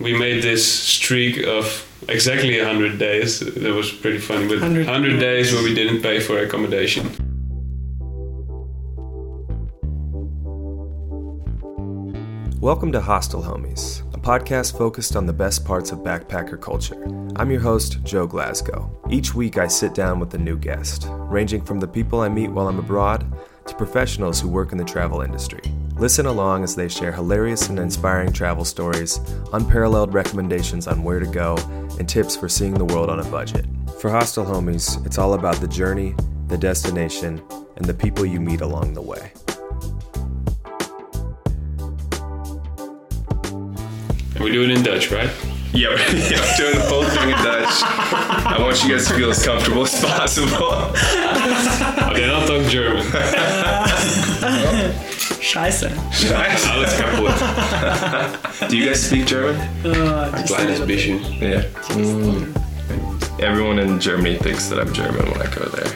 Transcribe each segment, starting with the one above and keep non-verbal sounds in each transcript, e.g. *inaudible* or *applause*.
we made this streak of exactly 100 days. That was pretty funny. But 100 100 days where we didn't pay for accommodation. Welcome to Hostel Homies, a podcast focused on the best parts of backpacker culture. I'm your host, Joe Glasgow. Each week I sit down with a new guest, ranging from the people I meet while I'm abroad to professionals who work in the travel industry. Listen along as they share hilarious and inspiring travel stories, unparalleled recommendations on where to go, and tips for seeing the world on a budget. For Hostel Homies, it's all about the journey, the destination, and the people you meet along the way. And we do it in Dutch, right? Yep, *laughs* yep, doing the whole thing in Dutch. I want you guys to feel as comfortable as possible. They're not talk German. *laughs* Scheiße. Alles kaputt. *laughs* Do you guys speak German? Uh, just a Kleines bisschen. Yeah. Mm. Everyone in Germany thinks that I'm German when I go there.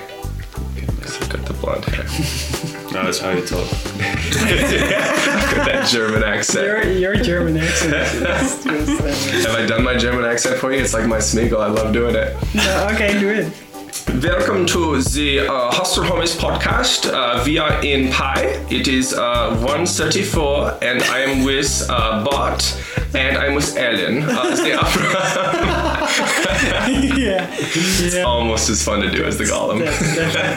Because I've got the blonde hair. *laughs* No, that's how you talk. *laughs* Got that German accent. Your, your German accent is just, Have I done my German accent for you? It's like my Smeagol. I love doing it. no, okay, do it. Welcome to the uh, Hostel Homies podcast. Uh, we are in Pai. It is uh, 1.34 and I am with uh, Bart and I'm with Ellen. Uh, they are *laughs* yeah. yeah. almost as fun to do as the Gollum.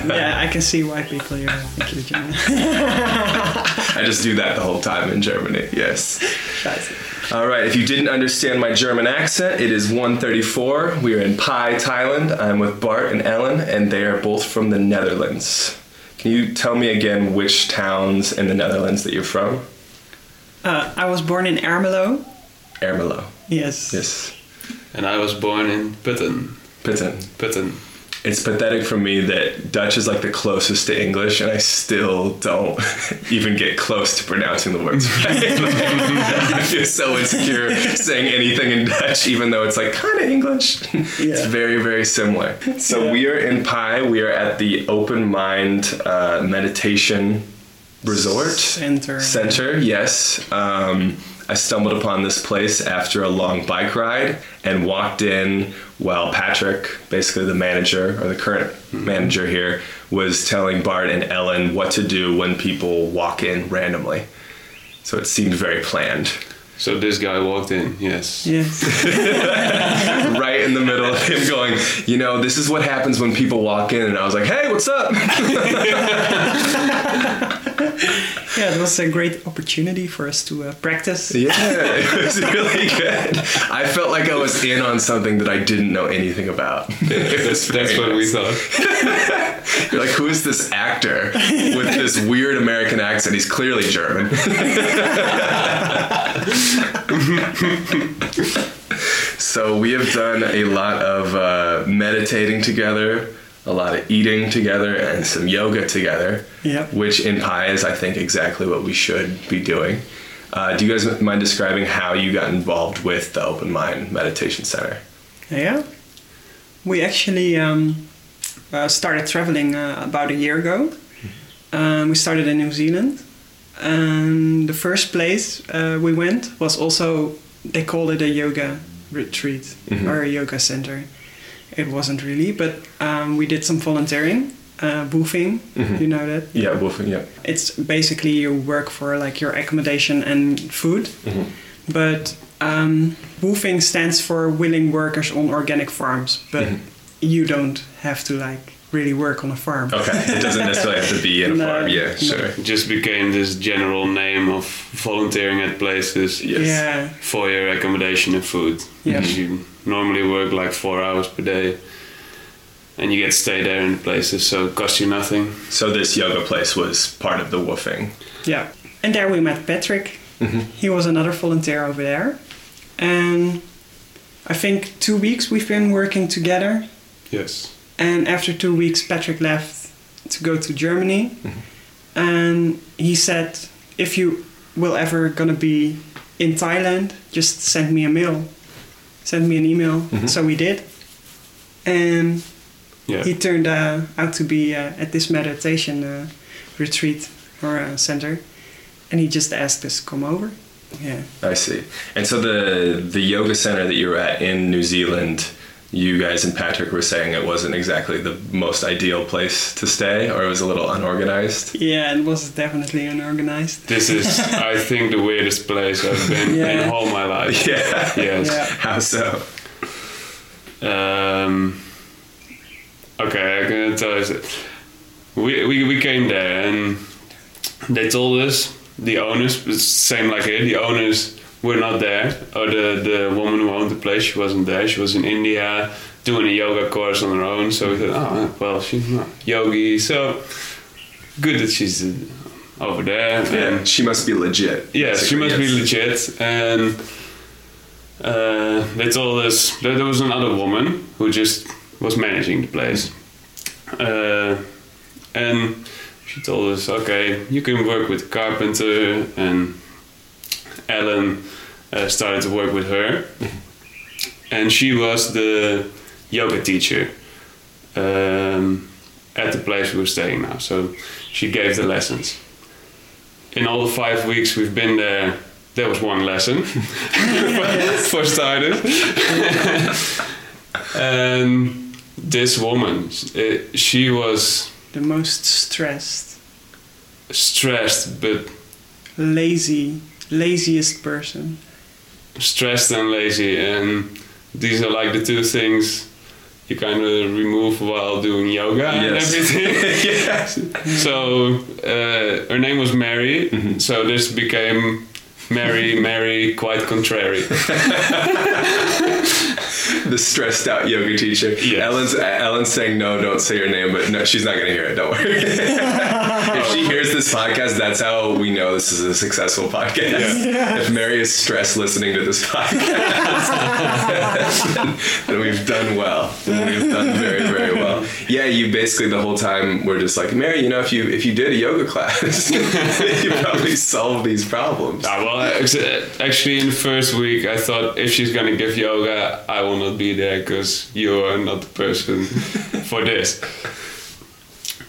Yeah, I can see why people here think you're German. I just do that the whole time in Germany. Yes. Scheiße. All right. If you didn't understand my German accent, it is 1:34. We are in Pai, Thailand. I'm with Bart and Ellen, and they are both from the Netherlands. Can you tell me again which towns in the Netherlands that you're from? Uh, I was born in Ermelo. Ermelo. Yes. Yes. And I was born in Putten. Putten. Putten. It's pathetic for me that Dutch is like the closest to English, and I still don't *laughs* even get close to pronouncing the words right. *laughs* I feel so insecure saying anything in Dutch, even though it's like kind of English. *laughs* It's very, very similar. So we are in Pai. We are at the Open Mind uh, Meditation Resort Center. Center, yes. Um, I stumbled upon this place after a long bike ride and walked in while Patrick, basically the manager or the current mm-hmm. manager here, was telling Bart and Ellen what to do when people walk in randomly. So it seemed very planned. So this guy walked in, yes. Yes. *laughs* *laughs* right in the middle of him going, you know, this is what happens when people walk in. And I was like, hey, what's up? *laughs* Yeah, it was a great opportunity for us to uh, practice. Yeah, *laughs* it was really good. I felt like I was in on something that I didn't know anything about. It was *laughs* That's what we thought. *laughs* You're like, who is this actor with this weird American accent? He's clearly German. so we have done a lot of uh, meditating together, a lot of eating together, and some yoga together. Yep. Which in Pai is, I think, exactly what we should be doing. Uh, do you guys mind describing how you got involved with the Open Mind Meditation Center? Yeah. We actually um, uh, started traveling uh, about a year ago. Um, we started in New Zealand. And the first place uh, we went was also, they called it a yoga retreat Mhm. or a yoga center. It wasn't really, but um, we did some volunteering, uh, woofing, Mhm. you know that? Yeah, Wolfen, yeah. It's basically you work for like your accommodation and food. Mhm. But um, WWOOFing stands for Willing Workers on Organic Farms, but Mhm. you don't have to like really work on a farm. Okay, it doesn't *laughs* necessarily have to be in a No, farm. Yeah, no. sure. It just became this general name of volunteering at places Yes. Yeah, for your accommodation and food. Yeah. Because you normally work like four hours per day. And you get to stay there in the places, so it costs you nothing. So this yoga place was part of the woofing. yeah. And there we met Patrick. Mm-hmm. He was another volunteer over there. And I think two weeks we've been working together. Yes. And after two weeks, Patrick left to go to Germany. And he said, if you will ever gonna be in Thailand, just send me a mail. Send me an email. Mhm. So we did. And Yeah. he turned uh, out to be uh, at this meditation uh, retreat or uh, center. And he just asked us to come over. Yeah. I see. And so the the yoga center that you were at in New Zealand, you guys and Patrick were saying it wasn't exactly the most ideal place to stay, or it was a little unorganized. Yeah, it was definitely unorganized. This is, *laughs* I think, the weirdest place I've been Yeah. in all my life. *laughs* Yeah. Yes. Yeah. How so? Um, okay, I can tell you. that. We, we we came there and they told us the owners, same like here. The owners were not there, or the the woman who owned the place, she wasn't there. She was in India doing a yoga course on her own. So we thought, oh well, she's not yogi, so good that she's uh, over there. Yeah, And she must be legit. Yes, she must be legit. And uh, they told us that there was another woman who just was managing the place. Uh, and she told us, okay, you can work with carpenter. And Ellen uh, started to work with her. And she was the yoga teacher um, at the place we were staying now. So she gave the lessons in all the five weeks we've been there, there was one lesson *laughs* for starters. and *laughs* this woman, eh, she was The most stressed, stressed, but lazy, laziest person. stressed and lazy. And these are like the two things you kind of remove while doing yoga and everything. *laughs* yeah. So uh, her name was Mary. Mm-hmm. So this became Mary, Mary, quite contrary. *laughs* *laughs* The stressed out yoga teacher. Yes. Ellen's Ellen's saying no, don't say your name, but no, she's not gonna hear it. Don't worry. *laughs* if she *laughs* hears this podcast, that's how we know this is a successful podcast. If Mary is stressed listening to this podcast, then we've done well. We've done very, very well. Yeah, you basically the whole time were just like, Mary, you know, if you if you did a yoga class, *laughs* you probably *laughs* solve these problems. Ah, well, actually, in the first week, I thought if she's gonna give yoga, I will not be there because you are not the person *laughs* for this.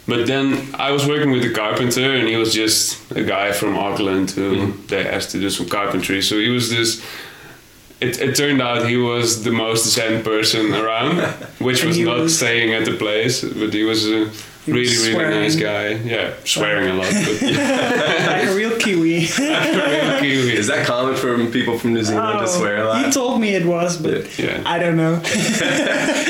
But then I was working with a carpenter, and he was just a guy from Auckland who they asked to do some carpentry. So he was this. It, it turned out he was the most zen person around, *laughs* which was not was- staying at the place, but he was a He really, was really nice guy. Yeah, swearing a lot, but *laughs* yeah. like a real Kiwi. *laughs* really Kiwi. Is that common for people from New Zealand to oh, swear a lot? He told me it was, but Yeah. I don't know. *laughs*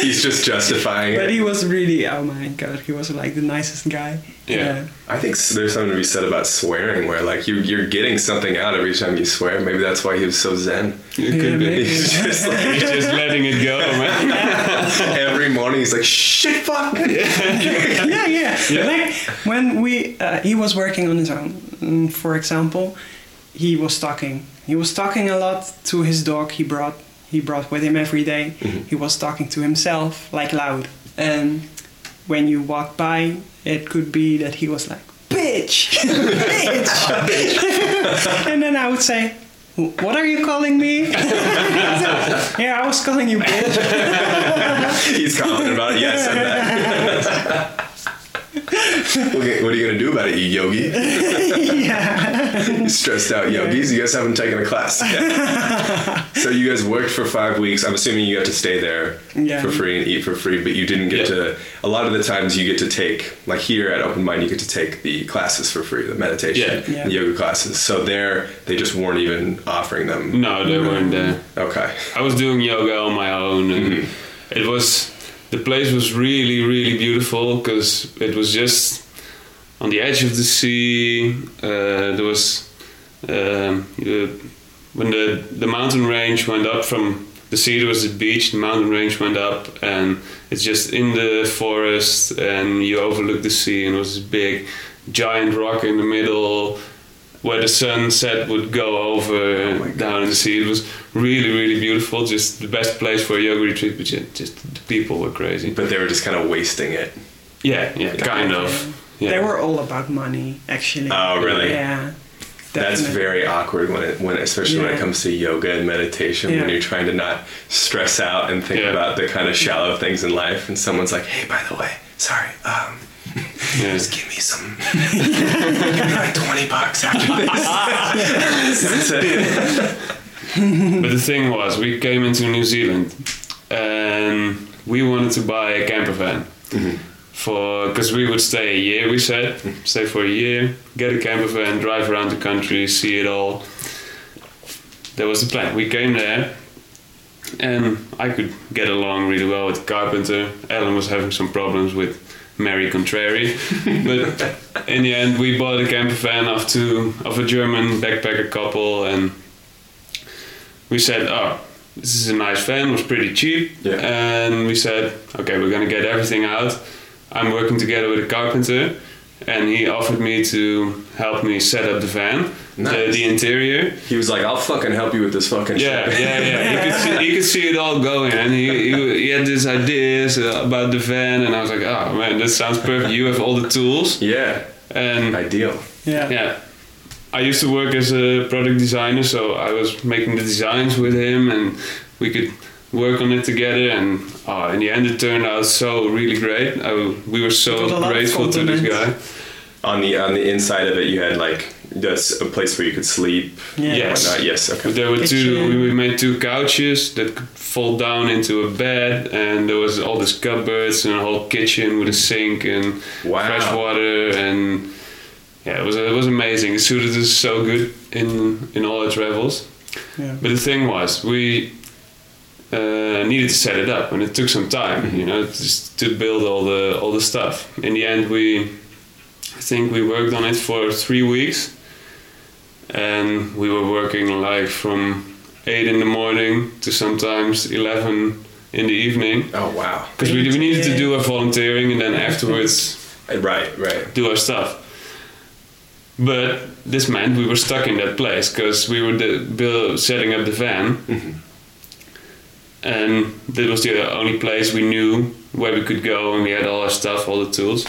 He's just justifying it. But it. he was really, oh my god, he was like the nicest guy. Yeah. I think there's something to be said about swearing, where like you you're getting something out every time you swear. Maybe that's why he was so zen. It Yeah, could be. maybe. He's just like He's just letting it go, man. every morning he's like shit, fuck. yeah, *laughs* yeah. Like when we, uh, he was working on his own. Mm, For example, he was talking. He was talking a lot to his dog. He brought he brought with him every day. He was talking to himself like loud. And when you walk by, it could be that he was like, "Bitch, *laughs* *laughs* bitch," and then I would say. What are you calling me? yeah, I was calling you bitch. he's confident about it. Yes, and that. *laughs* Okay, what are you gonna do about it, you yogi? *laughs* yeah. *laughs* Stressed out yogis. You guys haven't taken a class. yet. so you guys worked for five weeks. I'm assuming you got to stay there Yeah. for free and eat for free, but you didn't get Yeah. to. A lot of the times you get to take, like here at Open Mind, you get to take the classes for free, the meditation, Yeah. Yeah. the yoga classes. So there, they just weren't even offering them. No, they weren't there. Okay. I was doing yoga on my own, and mm-hmm. it was the place was really, really beautiful because it was just on the edge of the sea. Uh, there was um, when the the mountain range went up from the sea. There was the beach. The mountain range went up, and it's just in the forest, and you overlook the sea, and it was this big, giant rock in the middle where the sunset would go over my God. down in the sea. It was really, really beautiful. Just the best place for a yoga retreat, but ju- just the people were crazy. But they were just kind of wasting it. Yeah, yeah, kind of. Yeah. They were all about money, actually. Oh, really? Yeah. That's very awkward when it when especially when it comes to yoga and meditation when you're trying to not stress out and think Yeah. about the kind of shallow things in life and someone's like, "Hey, by the way, sorry, um Yeah. Just give me some. *laughs* give me like twenty bucks after this. *laughs* But the thing was, we came into New Zealand and we wanted to buy a camper van mm-hmm. for because we would stay a year. We said stay for a year, get a camper van, drive around the country, see it all. That was the plan. We came there, and I could get along really well with the carpenter. Ellen was having some problems with Mary Contrary, but in the end, we bought a camper van of two of a German backpacker couple, and we said, "Oh, this is a nice van. It was pretty cheap." Yeah. And we said, "Okay, we're gonna get everything out." I'm working together with a carpenter, and he offered me to help me set up the van, Nice. the interior. He was like, "I'll fucking help you with this fucking Yeah, shit." yeah, yeah. You could see, you could see it all going, and he, he, he had these ideas uh, about the van, and I was like, "Oh man, that sounds perfect. You have all the tools." yeah. And Ideal. Yeah. yeah, I used to work as a product designer, so I was making the designs with him, and we could work on it together. And oh, in the end, it turned out so really great. I, we were It was a so grateful to this guy. On the on the inside of it, you had like just a place where you could sleep. Yeah. Yes. whatnot. Yes. Okay. There were two. We we made two couches that could fold down into a bed, and there was all these cupboards and a whole kitchen with a sink and Wow. fresh water, and yeah, it was it was amazing. It suited us so good in in all our travels. Yeah. But the thing was, we uh, needed to set it up, and it took some time, you know, just to build all the all the stuff. In the end, we, I think we worked on it for three weeks, and we were working like from eight in the morning to sometimes eleven in the evening, Oh wow. because we, we needed to do our volunteering, and then afterwards *laughs* uh, Right. Right. do our stuff. But this meant we were stuck in that place because we were the, build, setting up the van, mm-hmm. and that was the only place we knew where we could go, and we had all our stuff, all the tools.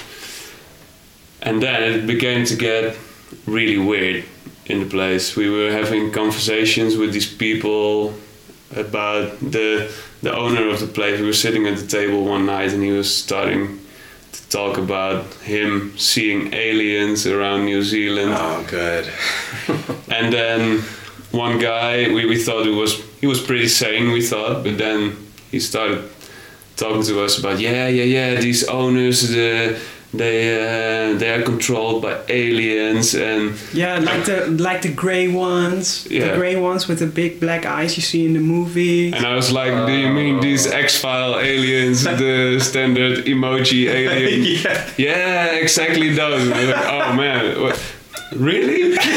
And then it began to get really weird in the place. We were having conversations with these people about the the owner of the place. We were sitting at the table one night, and he was starting to talk about him seeing aliens around New Zealand. Oh, good. *laughs* *laughs* And then one guy, we, we thought it was he was pretty sane, we thought, but then he started talking to us about yeah, yeah, yeah, these owners, the, they uh, they are controlled by aliens, and Yeah, like the like the grey ones, Yeah. the grey ones with the big black eyes you see in the movie. and I was like, do you mean these X File aliens, the standard emoji *laughs* alien? yeah. yeah, exactly those. Like, oh man, what? really? *laughs*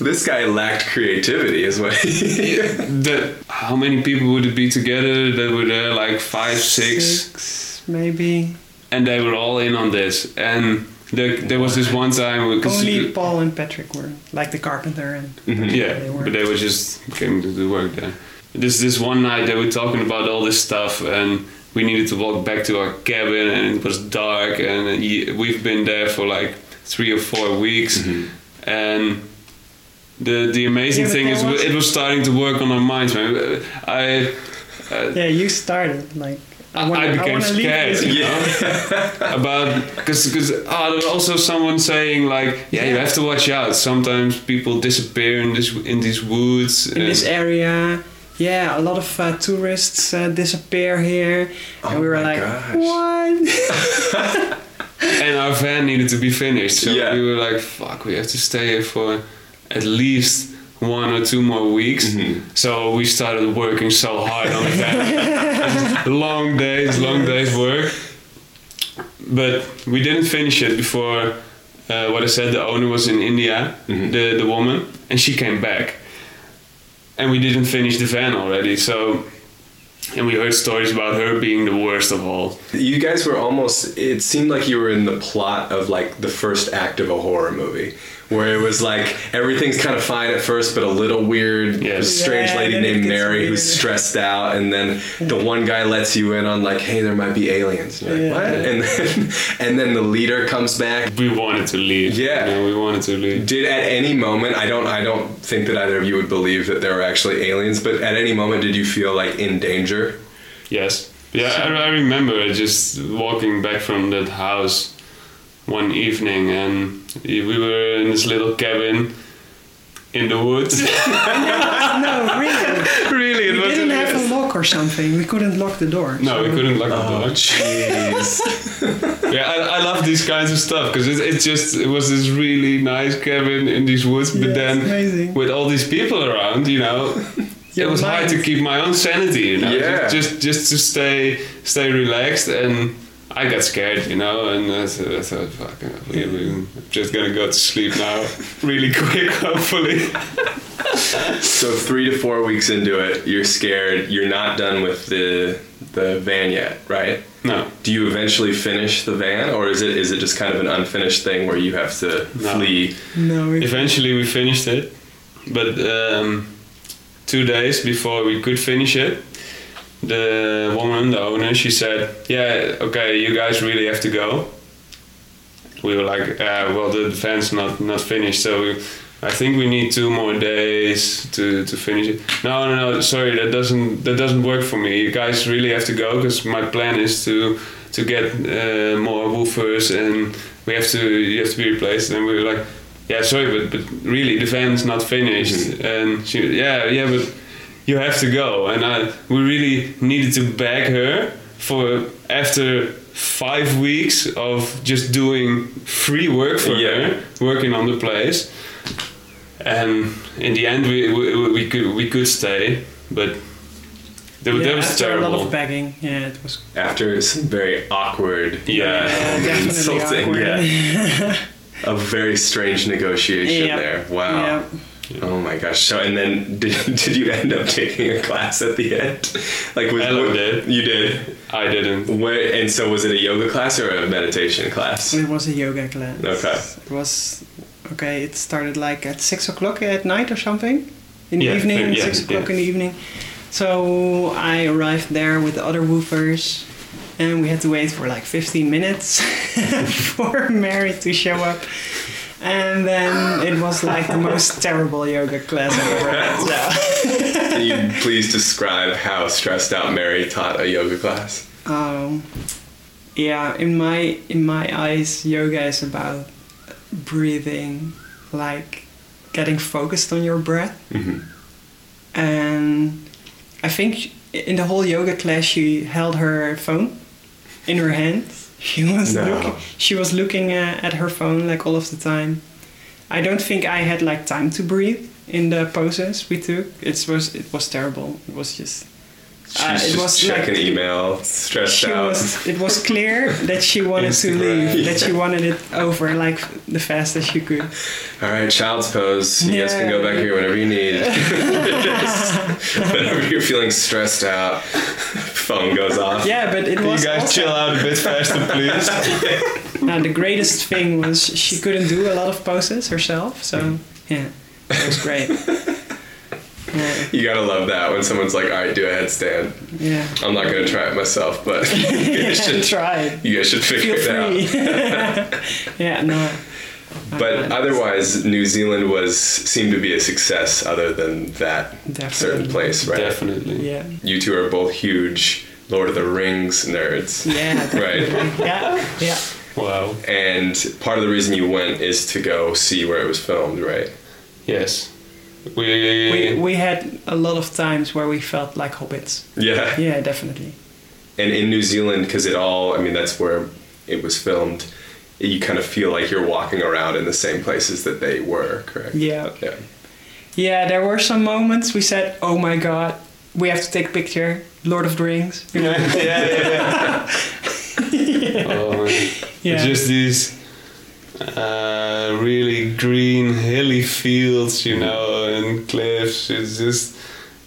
This guy lacked creativity, is what. He, the, how many people would it be together that were there? Like five, six. Six, maybe. and they were all in on this. And there, there was this one time we Only Paul and Patrick were like the carpenter and yeah, they but they were just came to do work there. This this one night they were talking about all this stuff, and we needed to walk back to our cabin, and it was dark, and we've been there for like three or four weeks, and. The, the amazing Yeah, thing is was- it was starting to work on our minds, man. I, uh, yeah, you started like I, I, wanna, became wanna scared, this. you know, *laughs* about because because oh, there was also someone saying like, yeah, you have to watch out. Sometimes people disappear in this in these woods. in this area. Yeah, a lot of uh, tourists uh, disappear here, and Oh we were like, gosh. "What?" *laughs* and our van needed to be finished, so Yeah. we were like, fuck, we have to stay here for at least one or two more weeks. Mm-hmm. So we started working so hard on the van. *laughs* long days, long days work. But we didn't finish it before uh, what I said. The owner was in India, the the woman, and she came back, and we didn't finish the van already. So, and we heard stories about her being the worst of all. you guys were almost. It seemed like you were in the plot of like the first act of a horror movie. Where it was like everything's kind of fine at first, but a little weird. Yes. There's a strange Yeah, lady named gets Mary who's stressed out, and then the one guy lets you in on like, "Hey, there might be aliens." And you're like, Yeah. "What?" And then, *laughs* and then the leader comes back. We wanted to leave. Yeah. you know, we wanted to leave. Did at any moment I don't I don't think that either of you would believe that there were actually aliens, but at any moment did you feel like in danger? Yes. Yeah, I, I remember just walking back from that house one evening, and we were in this little cabin in the woods. *laughs* no, really. really, it We was didn't a- have a lock or something. We couldn't lock the door. No, we so- couldn't lock the Oh, door. jeez. *laughs* Yeah, I, I love these kinds of stuff because it, it just it was this really nice cabin in these woods, Yeah, but then amazing. with all these people around, you know, it Your was hard to keep my own sanity, you know, Yeah. just just to stay stay relaxed and. I got scared, you know, and I thought, I thought fuck, we, we, I'm just gonna go to sleep now, *laughs* really quick, *laughs* hopefully. so three to four weeks into it, you're scared. You're not done with the the van yet, right? No, Do you eventually finish the van, or is it is it just kind of an unfinished thing where you have to No. flee? No, we, eventually we finished it, but um, two days before we could finish it, the woman, the owner, she said, "Yeah, okay, you guys really have to go." We were like, uh, "Well, the van's not not finished, so I think we need two more days to, to finish it." No, no, no, sorry, that doesn't that doesn't work for me. You guys really have to go because my plan is to to get uh, more woofers and we have to you have to be replaced. And we were like, "Yeah, sorry, but but really the van's not finished." And she, yeah, yeah, but you have to go and I, we really needed to beg her for after five weeks of just doing free work for Yeah. her working on the place and in the end we, we, we could we could stay but that, yeah, that was after terrible a lot of begging. Yeah, it was After some very awkward, Yeah. uh, *laughs* definitely insulting, awkward. yeah, *laughs* a very strange negotiation Yeah. there. Wow. Yeah. Oh my gosh! So, and then did, *laughs* did you end up taking a class at the end? Like, was, Ella did. You did. I didn't Where, and so, was it a yoga class or a meditation class? It was a yoga class. Okay. It was okay. It started like at six o'clock at night or something in the Yeah, evening. yeah, six o'clock yeah. in the evening. So I arrived there with the other woofers, and we had to wait for like fifteen minutes *laughs* for Mary to show up. And then it was like the most terrible yoga class I've ever had. So. Can you please describe how stressed out Mary taught a yoga class? Um, yeah, in my in my eyes, yoga is about breathing, like getting focused on your breath. Mhm. And I think in the whole yoga class, she held her phone in her hand. She was No. looking. She was looking uh, at her phone like all of the time. I don't think I had like time to breathe in the poses we took. It was it was terrible. It was just Uh, it just was checking like- email, stressed out. was it was clear that she *laughs* wanted to leave that she wanted it over like the fastest as she could All right, child's pose. You guys can go back here whenever you need. *laughs* *laughs* Whenever you're feeling stressed out, phone goes off. yeah but it Can was you guys also, chill out a bit faster please Now, the greatest thing was she couldn't do a lot of poses herself so yeah it was great yeah *laughs* You gotta love that when someone's like, "All right, do a headstand." yeah I'm not gonna try it myself, but *laughs* you *laughs* guys should, try it you guys should figure feel it out. yeah no But Uh, otherwise, New Zealand was seemed to be a success. Other than that certain place, right? definitely yeah You two are both huge Lord of the Rings nerds, yeah right? yeah yeah wow And part of the reason you went is to go see where it was filmed, right? yes we, we, we had a lot of times where we felt like hobbits Yeah. yeah definitely And in New Zealand, because it all, I mean, that's where it was filmed. You kind of feel like you're walking around in the same places that they were, correct? yeah Yeah. Yeah, there were some moments we said, "Oh my God, we have to take a picture." Lord of the Rings. You *laughs* know? yeah, yeah, yeah. *laughs* Oh, Yeah. Just these uh, really green, hilly fields, you know, and cliffs. It's just,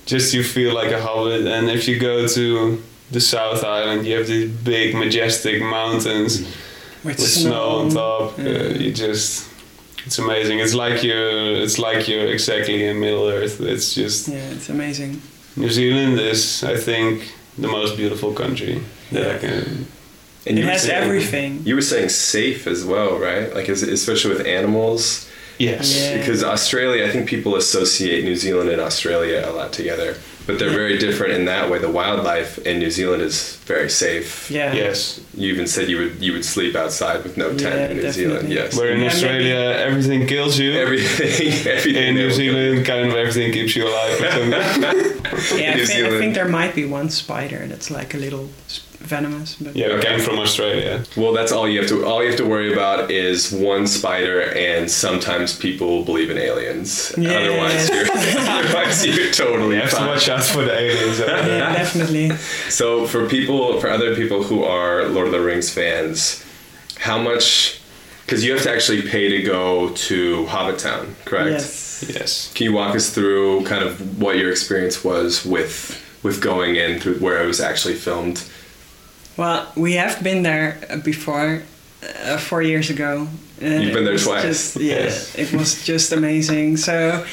just you feel like a hobbit. And if you go to the South Island, you have these big, majestic mountains With, with snow on top. Uh, you just, it's amazing. It's like you're, it's like you're exactly in Middle Earth. It's just Yeah, it's amazing. New Zealand is, I think, the most beautiful country that I can. And It you were has saying- everything. You were saying safe as well, right? Like, is, especially with animals. Yes. Yeah. Because Australia, I think people associate New Zealand and Australia a lot together, but they're very different in that way. The wildlife in New Zealand is very safe. Yeah. Yes. You even said you would you would sleep outside with no tent Yeah, in New Zealand. definitely. Yes. Where in Yeah, Australia everything kills you. Everything, *laughs* everything. in New there- Zealand, kind of everything keeps you alive. *laughs* Yeah, I think, I think there might be one spider that's like a little s- venomous, but yeah, we Okay. came from Australia. Well, that's all you have to. All you have to worry about is one spider, and sometimes people believe in aliens. Yeah. Otherwise, you're *laughs* otherwise you're totally You have to watch out for the aliens. yeah, definitely. So for people, for other people who are Lord of the Rings fans, how much? Because you have to actually pay to go to Hobbit Town, correct? Yes. yes. Can you walk us through kind of what your experience was with with going in through where it was actually filmed? Well, we have been there uh, before, uh, four years ago. You've been there twice. Just, yeah, Yes. it was *laughs* just amazing. So,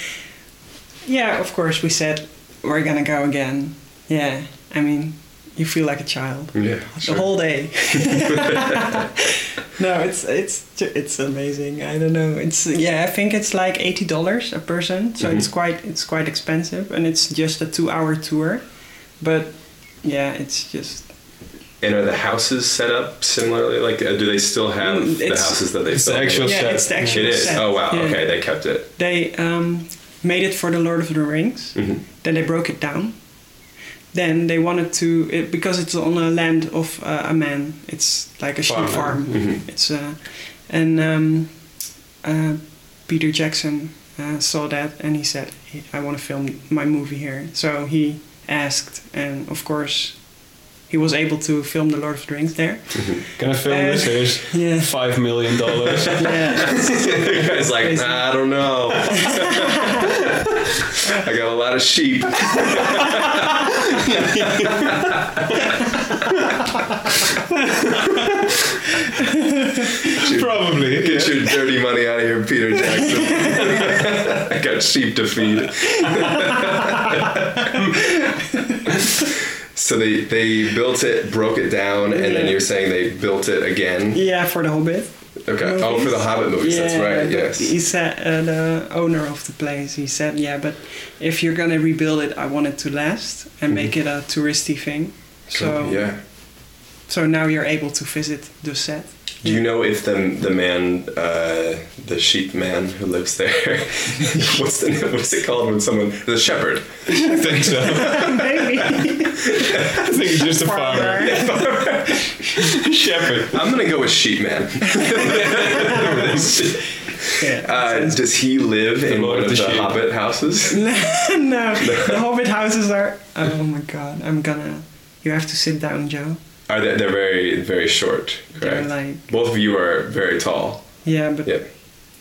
yeah, of course, we said we're gonna go again. Yeah, I mean, you feel like a child Yeah, the whole day. *laughs* *laughs* no, it's it's it's amazing. I don't know. It's yeah, I think it's like eighty dollars a person, so it's quite it's quite expensive, and it's just a two-hour tour. But yeah, it's just And are the houses set up similarly? Like, uh, do they still have Mm, the houses that they it's the filmed actual yeah, set. it's the actual It is. set. Oh wow. Yeah. Okay, they kept it. They um, made it for the Lord of the Rings. Mhm. Then they broke it down. Then they wanted to it, because it's on a land of uh, a man. It's like a sheep Farm, farm. Mhm. It's uh, and um, uh, Peter Jackson uh, saw that and he said, "I want to film my movie here." So he asked, and of course, he was able to film the Lord of the Rings there. Can I film Uh, this? Here's Yeah. five million dollars. *laughs* Yeah. *laughs* The guy's like, Crazy. "Nah, I don't know. *laughs* I got a lot of sheep. Probably. Get your dirty money out of here, Peter Jackson. I got sheep to feed. So they they built it, broke it down, and then you're saying they built it again. yeah, for the Hobbit. Okay. Oh, for the Hobbit movies. that's right. Yes. He said uh, the owner of the place. He said, "Yeah, but if you're gonna rebuild it, I want it to last and make it a touristy thing." So Mm-hmm. yeah. so now you're able to visit the set. Do you know if the the man, uh, the sheep man who lives there, *laughs* what's the name- what's it called when someone the shepherd? I think so. Maybe. I think it's just a farmer. *laughs* Shepherd. I'm gonna go with sheep man. yeah. Uh, does he live in Lord one of of the the Hobbit houses? *laughs* no, no, the Hobbit houses are. Oh my God! I'm gonna. You have to sit down, Joe. Oh, are they? They're very very short. Correct. like Both of you are very tall. yeah, but Yep.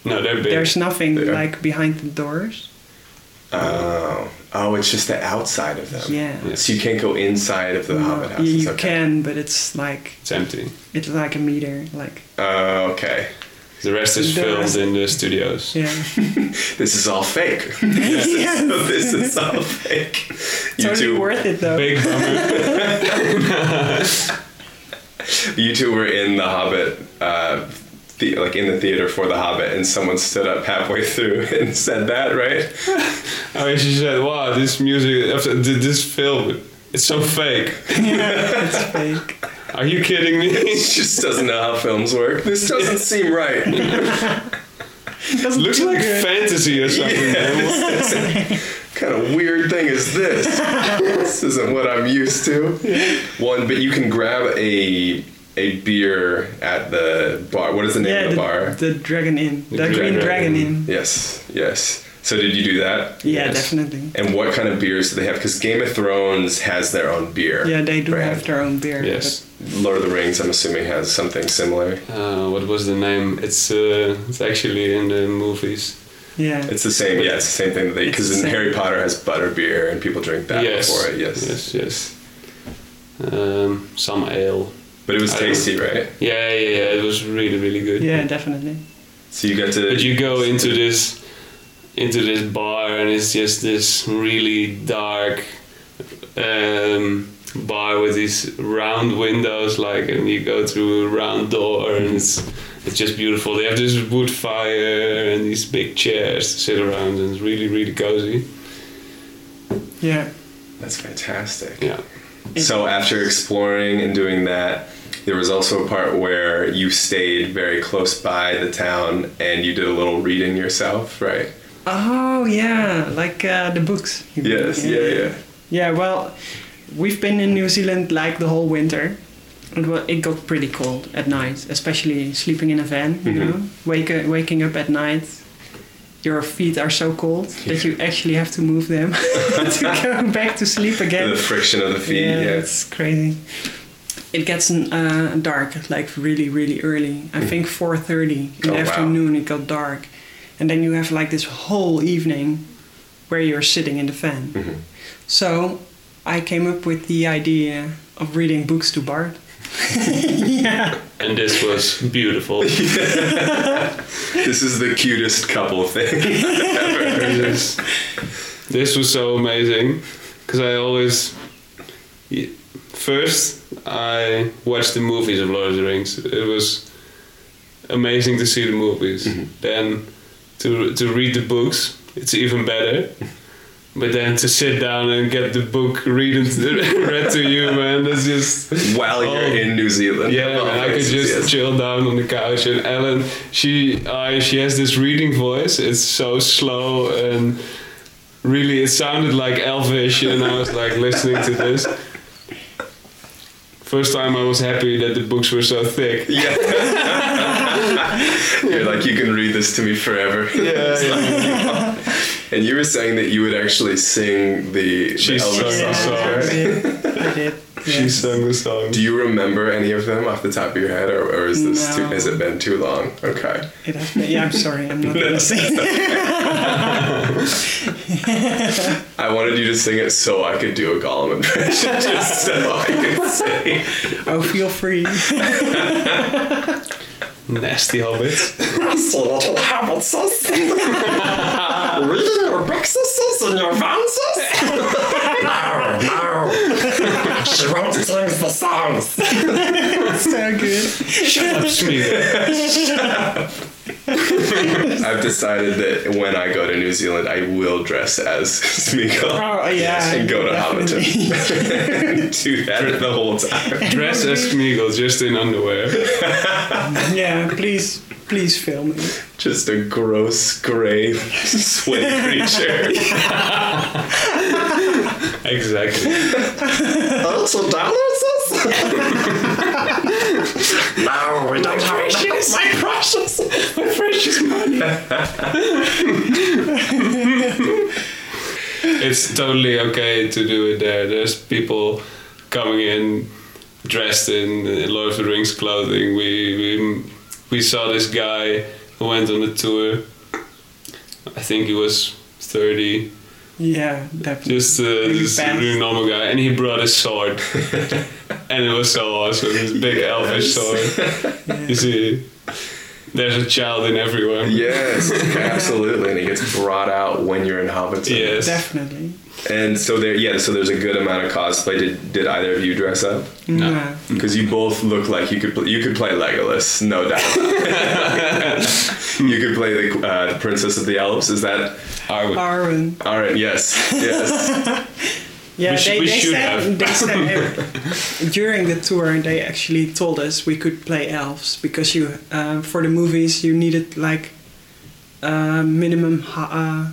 No, they're big. there's nothing They are. like behind the doors. Oh, oh, it's just the outside of them. Yeah. So you can't go inside of the No, Hobbit you, houses. you okay. can, but it's like It's empty. it's like a meter. Like Oh, okay. The rest is The filmed rest- in the studios. yeah. *laughs* This is all fake. this, *laughs* Yes. is, *laughs* this is all fake. You totally two, worth it though. Big bummer. You two were in the Hobbit, uh, the, like in the theater for the Hobbit, and someone stood up halfway through *laughs* and said that, right? *laughs* I mean, she said, "Wow, this music, after this film, it's so fake." *laughs* it's fake. Are you kidding me? She just doesn't know how films work. This doesn't seem right. Doesn't Looks like good. fantasy or something. man. Kind of weird thing is this? *laughs* this isn't what I'm used to. One, but you can grab a a beer at the bar. What is the name yeah, of the, the, bar? the Dragon Inn, the, Green Green Dragon Dragon Inn. Yes, yes. So did you do that? Yeah, Yes. definitely. And what kind of beers do they have? Because Game of Thrones has their own beer. Yeah, they do brand. have their own beer. yes. Lord of the Rings, I'm assuming, has something similar. Uh, what was the name? It's uh, it's actually in the movies. But- yeah. It's the same. Yeah, it's the same thing that they. It's Because in. Harry Potter has butter beer, and people drink that yes. before it. Yes. Yes. Yes. Um, some ale. But it was tasty, right? Yeah, yeah, yeah. It was really, really good. yeah, definitely. So you got to. But you go into this into this bar and it's just this really dark um, bar with these round windows like and you go through a round door and it's it's just beautiful. They have this wood fire and these big chairs to sit around, and it's really really cozy. Yeah. That's fantastic. Yeah. So after exploring and doing that, there was also a part where you stayed very close by the town and you did a little reading yourself, right? Oh yeah, like uh, the books. you mean. Yes, yeah, yeah. Yeah, well, we've been in New Zealand like the whole winter. It, it got pretty cold at night, especially sleeping in a van. You Mhm. know, wake waking up at night, your feet are so cold that you actually have to move them *laughs* to *laughs* go back to sleep again. The friction of the feet, yeah, yeah. it's crazy. It gets uh, dark like really, really early. I think 4:30 in Oh, the wow. afternoon it got dark, and then you have like this whole evening where you're sitting in the fan. Mhm. So I came up with the idea of reading books to Bart. Yeah. *laughs* And this was beautiful. *laughs* This is the cutest couple thing ever. this, this was so amazing because I always first I watched the movies of Lord of the Rings. It was amazing to see the movies. Mm-hmm. Then to to read the books, it's even better. But then to sit down and get the book read *laughs* read to you, man, that's just While you're Oh. in New Zealand. yeah, man, I could just yes. chill down on the couch. And Ellen, she uh, she has this reading voice. It's so slow and really, it sounded like Elvish. And I was like listening to this. First time I was happy that the books were so thick. Yeah. *laughs* You're like, you can read this to me forever. Yeah, *laughs* And you were saying that you would actually sing the, She the Elvis sung songs, song. I right? did. I. She yes. sang the song. Do you remember any of them off the top of your head, or, or is this too, has it been too long? Okay. It has been, yeah, I'm sorry, I'm not gonna sing. *laughs* I wanted you to sing it so I could do a Gollum impression, *laughs* just so I could sing. Oh, feel free. *laughs* Nasty hobbits. Little hobbitses. Reading your books and your fancies? no, no. She won't sing the songs. so good. Shut up, Smeagol. *laughs* *laughs* I've decided that when I go to New Zealand, I will dress as Smeagol. Oh, yeah. And go to definitely. Hobbiton. *laughs* do that the whole time. Dress as Smeagol, just in underwear. *laughs* Yeah, please, please film me. Just a gross gray sweaty creature. Exactly. Eighty dollars? No, we don't have enough. My precious, my precious money. *laughs* it's totally okay to do it there. There's people coming in dressed in Lord of the Rings clothing. We we we saw this guy who went on the tour. I think he was thirty. Yeah, definitely. Just uh, Really this fast. really normal guy, and he brought his sword, *laughs* and it was so awesome. This big elfish sword. You see, there's a child in everyone. yes, absolutely. And it gets brought out when you're in Hobbiton. Yes. Definitely. And so there, yeah. So there's a good amount of cosplay. Did did either of you dress up? No. No. Because you both look like you could pl- you could play Legolas, no doubt. *laughs* you could play the uh, Princess of the Elves. Is that I would. Arwen. all right? Yes, yes. *laughs* Yeah, We sh- they, we they should said, have. they said *laughs* during the tour they actually told us we could play elves because you uh, for the movies you needed like uh, minimum hi- uh,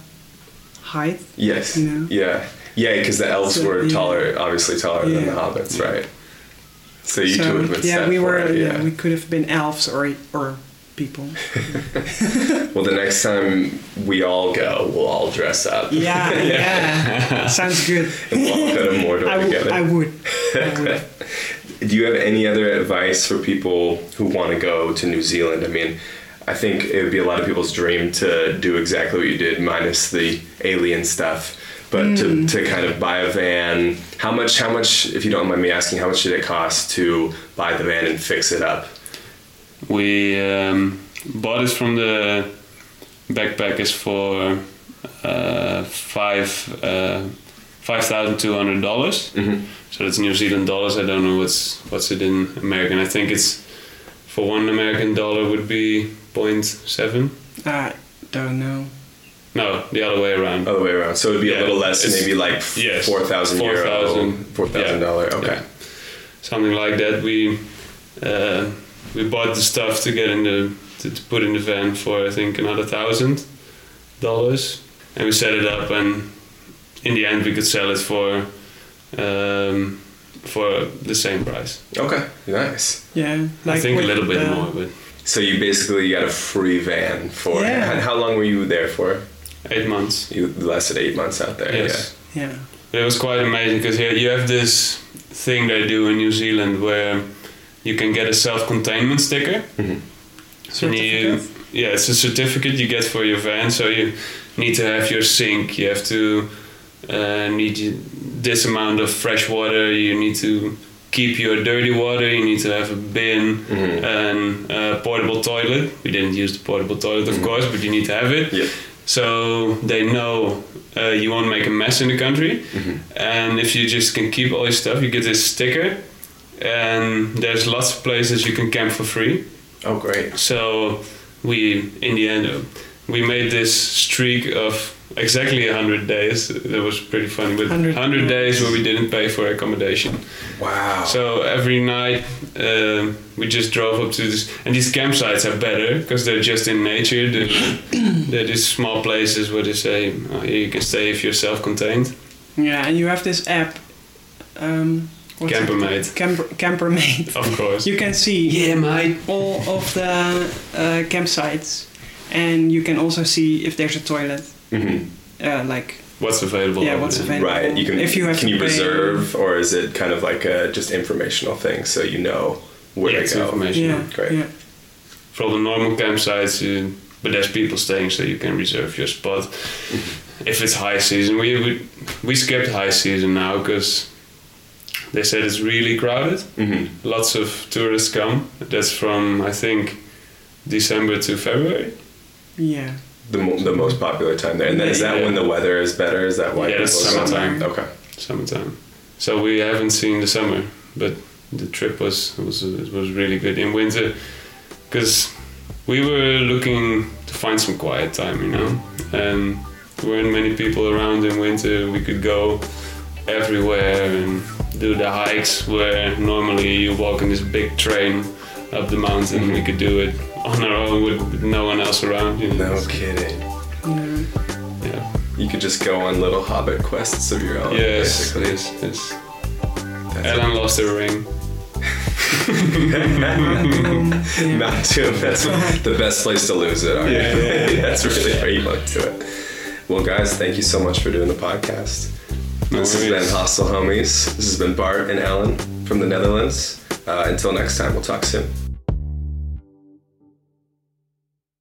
height. Yes. You know? Yeah. Yeah, because the elves So, were yeah. taller, obviously taller than the Yeah. hobbits, right? So you two so would have been yeah, we were it, yeah. yeah. we could have been elves or or people. *laughs* *laughs* Well, the next time we all go, we'll all dress up. Yeah, yeah, *laughs* sounds good. And we'll all go to Mordor I, w- together. I would. I would. Do you have any other advice for people who want to go to New Zealand? I mean, I think it would be a lot of people's dream to do exactly what you did, minus the alien stuff. But to, to kind of buy a van, how much? How much? If you don't mind me asking, how much did it cost to buy the van and fix it up? We um, bought it from the backpackers for uh, five uh, five thousand two hundred dollars. Mhm. So that's New Zealand dollars. I don't know what's what's it in American. I think it's for one American dollar would be 0.7. I don't know. No, the other way around. Other way around. So it'd be Yeah, a little less, maybe like yes, four thousand euro, 4,000, four thousand dollar. Okay. yeah. something like that. We uh, we bought the stuff to get in the to, to put in the van for I think another thousand dollars, and we set it up, and in the end we could sell it for um, for the same price. Okay. Nice. Yeah, like I think a little bit the- more, but So you basically got a free van for. Yeah. And how long were you there for? eight months. You lasted eight months out there. Yes. Yeah, It was quite amazing because here you have this thing they do in New Zealand where you can get a self-containment sticker. And you, yeah, it's a certificate you get for your van. So you need to have your sink. You have to uh, need this amount of fresh water. You need to keep your dirty water. You need to have a bin Mhm. and a portable toilet. We didn't use the portable toilet, of course, but you need to have it. Yeah. So they know uh, you won't make a mess in the country. And if you just can keep all your stuff, you get this sticker. And there's lots of places you can camp for free. Oh, great. So we, in the end, we made this streak of exactly 100 days. That was pretty funny. But 100 100, days where we didn't pay for accommodation. Wow. So every night um we just drove up to this, and these campsites are better because they're just in nature. They're, *coughs* they're these small places where they say oh, here you can stay if you're self-contained. yeah, and you have this app. Um, what's it? Campermate, Camper Campermate. of course. You can see yeah, mate. all of the uh, campsites, and you can also see if there's a toilet. Mhm. Uh, like What's available? Yeah, what's there. available. Right. You can. If you have can you pay- reserve, or is it kind of like a just informational thing, so you know where Yeah, to it's go? information. yeah, Great. yeah, For all the normal campsites, uh, but there's people staying, so you can reserve your spot. If it's high season, we we, we skipped high season now because they said it's really crowded. hmm lots of tourists come. That's from I think December to February. yeah. The, the most popular time there, and then is that Yeah. when the weather is better? Is that why? Yeah, it's summertime. Okay. summertime. So we haven't seen the summer, but the trip was was was really good in winter because we were looking to find some quiet time, you know, and there weren't many people around in winter. We could go everywhere and do the hikes where normally you walk in this big train up the mountain. We mm-hmm. could do it on our own with no one else around. You know? No kidding. yeah. Yeah. You could just go on little hobbit quests of your own. Yes. Basically. Yes. Yes. That's Ellen lost her ring. *laughs* Not too. That's the best place to lose it. All right. Yeah, *laughs* That's really how you look to it. Well, guys, thank you so much for doing the podcast. No this has been Hostel Homies. This has been Bart and Ellen from the Netherlands. Uh, until next time, we'll talk soon.